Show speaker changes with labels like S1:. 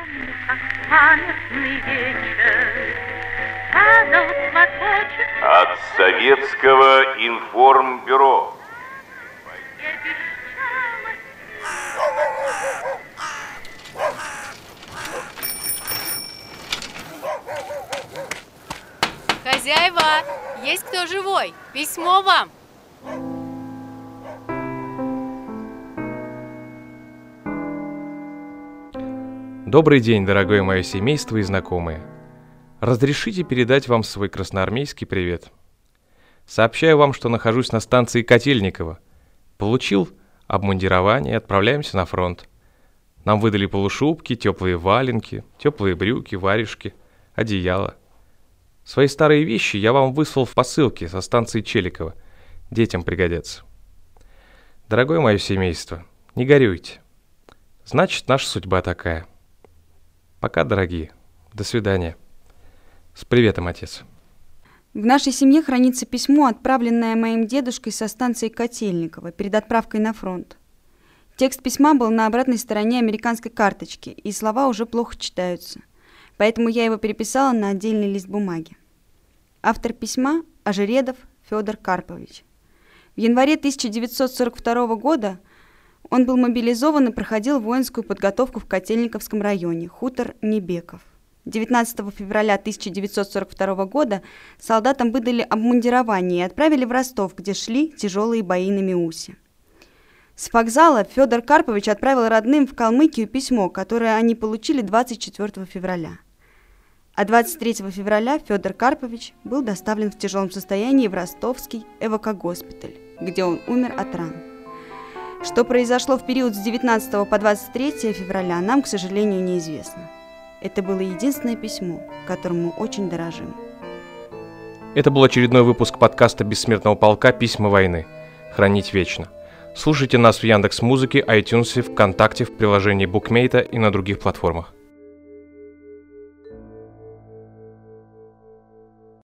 S1: помню, как памятный вечер Падал платочек
S2: От Советского информбюро.
S3: Хозяева, есть кто живой? Письмо вам.
S4: Добрый день, дорогое мое семейство и знакомые. Разрешите передать вам свой красноармейский привет. Сообщаю вам, что нахожусь на станции Котельниково. Получил обмундирование отправляемся на фронт. Нам выдали полушубки, теплые валенки, теплые брюки, варежки, одеяло. Свои старые вещи я вам выслал в посылке со станции Челикова. Детям пригодятся. Дорогое мое семейство, не горюйте. Значит, наша судьба такая. Пока, дорогие. До свидания. С приветом, отец.
S5: В нашей семье хранится письмо, отправленное моим дедушкой со станции Котельниково перед отправкой на фронт. Текст письма был на обратной стороне американской карточки, и слова уже плохо читаются. Поэтому я его переписала на отдельный лист бумаги. Автор письма – Ожередов Федор Карпович. В январе 1942 года он был мобилизован и проходил воинскую подготовку в Котельниковском районе, хутор Небеков. 19 февраля 1942 года солдатам выдали обмундирование и отправили в Ростов, где шли тяжелые бои на Миусе. С вокзала Федор Карпович отправил родным в Калмыкию письмо, которое они получили 24 февраля. А 23 февраля Федор Карпович был доставлен в тяжелом состоянии в ростовский эвакогоспиталь, где он умер от ран. Что произошло в период с 19 по 23 февраля, нам, к сожалению, неизвестно. Это было единственное письмо, которым мы очень дорожим.
S4: Это был очередной выпуск подкаста «Бессмертного полка. Письма войны». Хранить вечно. Слушайте нас в Яндекс Музыке, iTunes, ВКонтакте, в приложении Букмейта и на других платформах.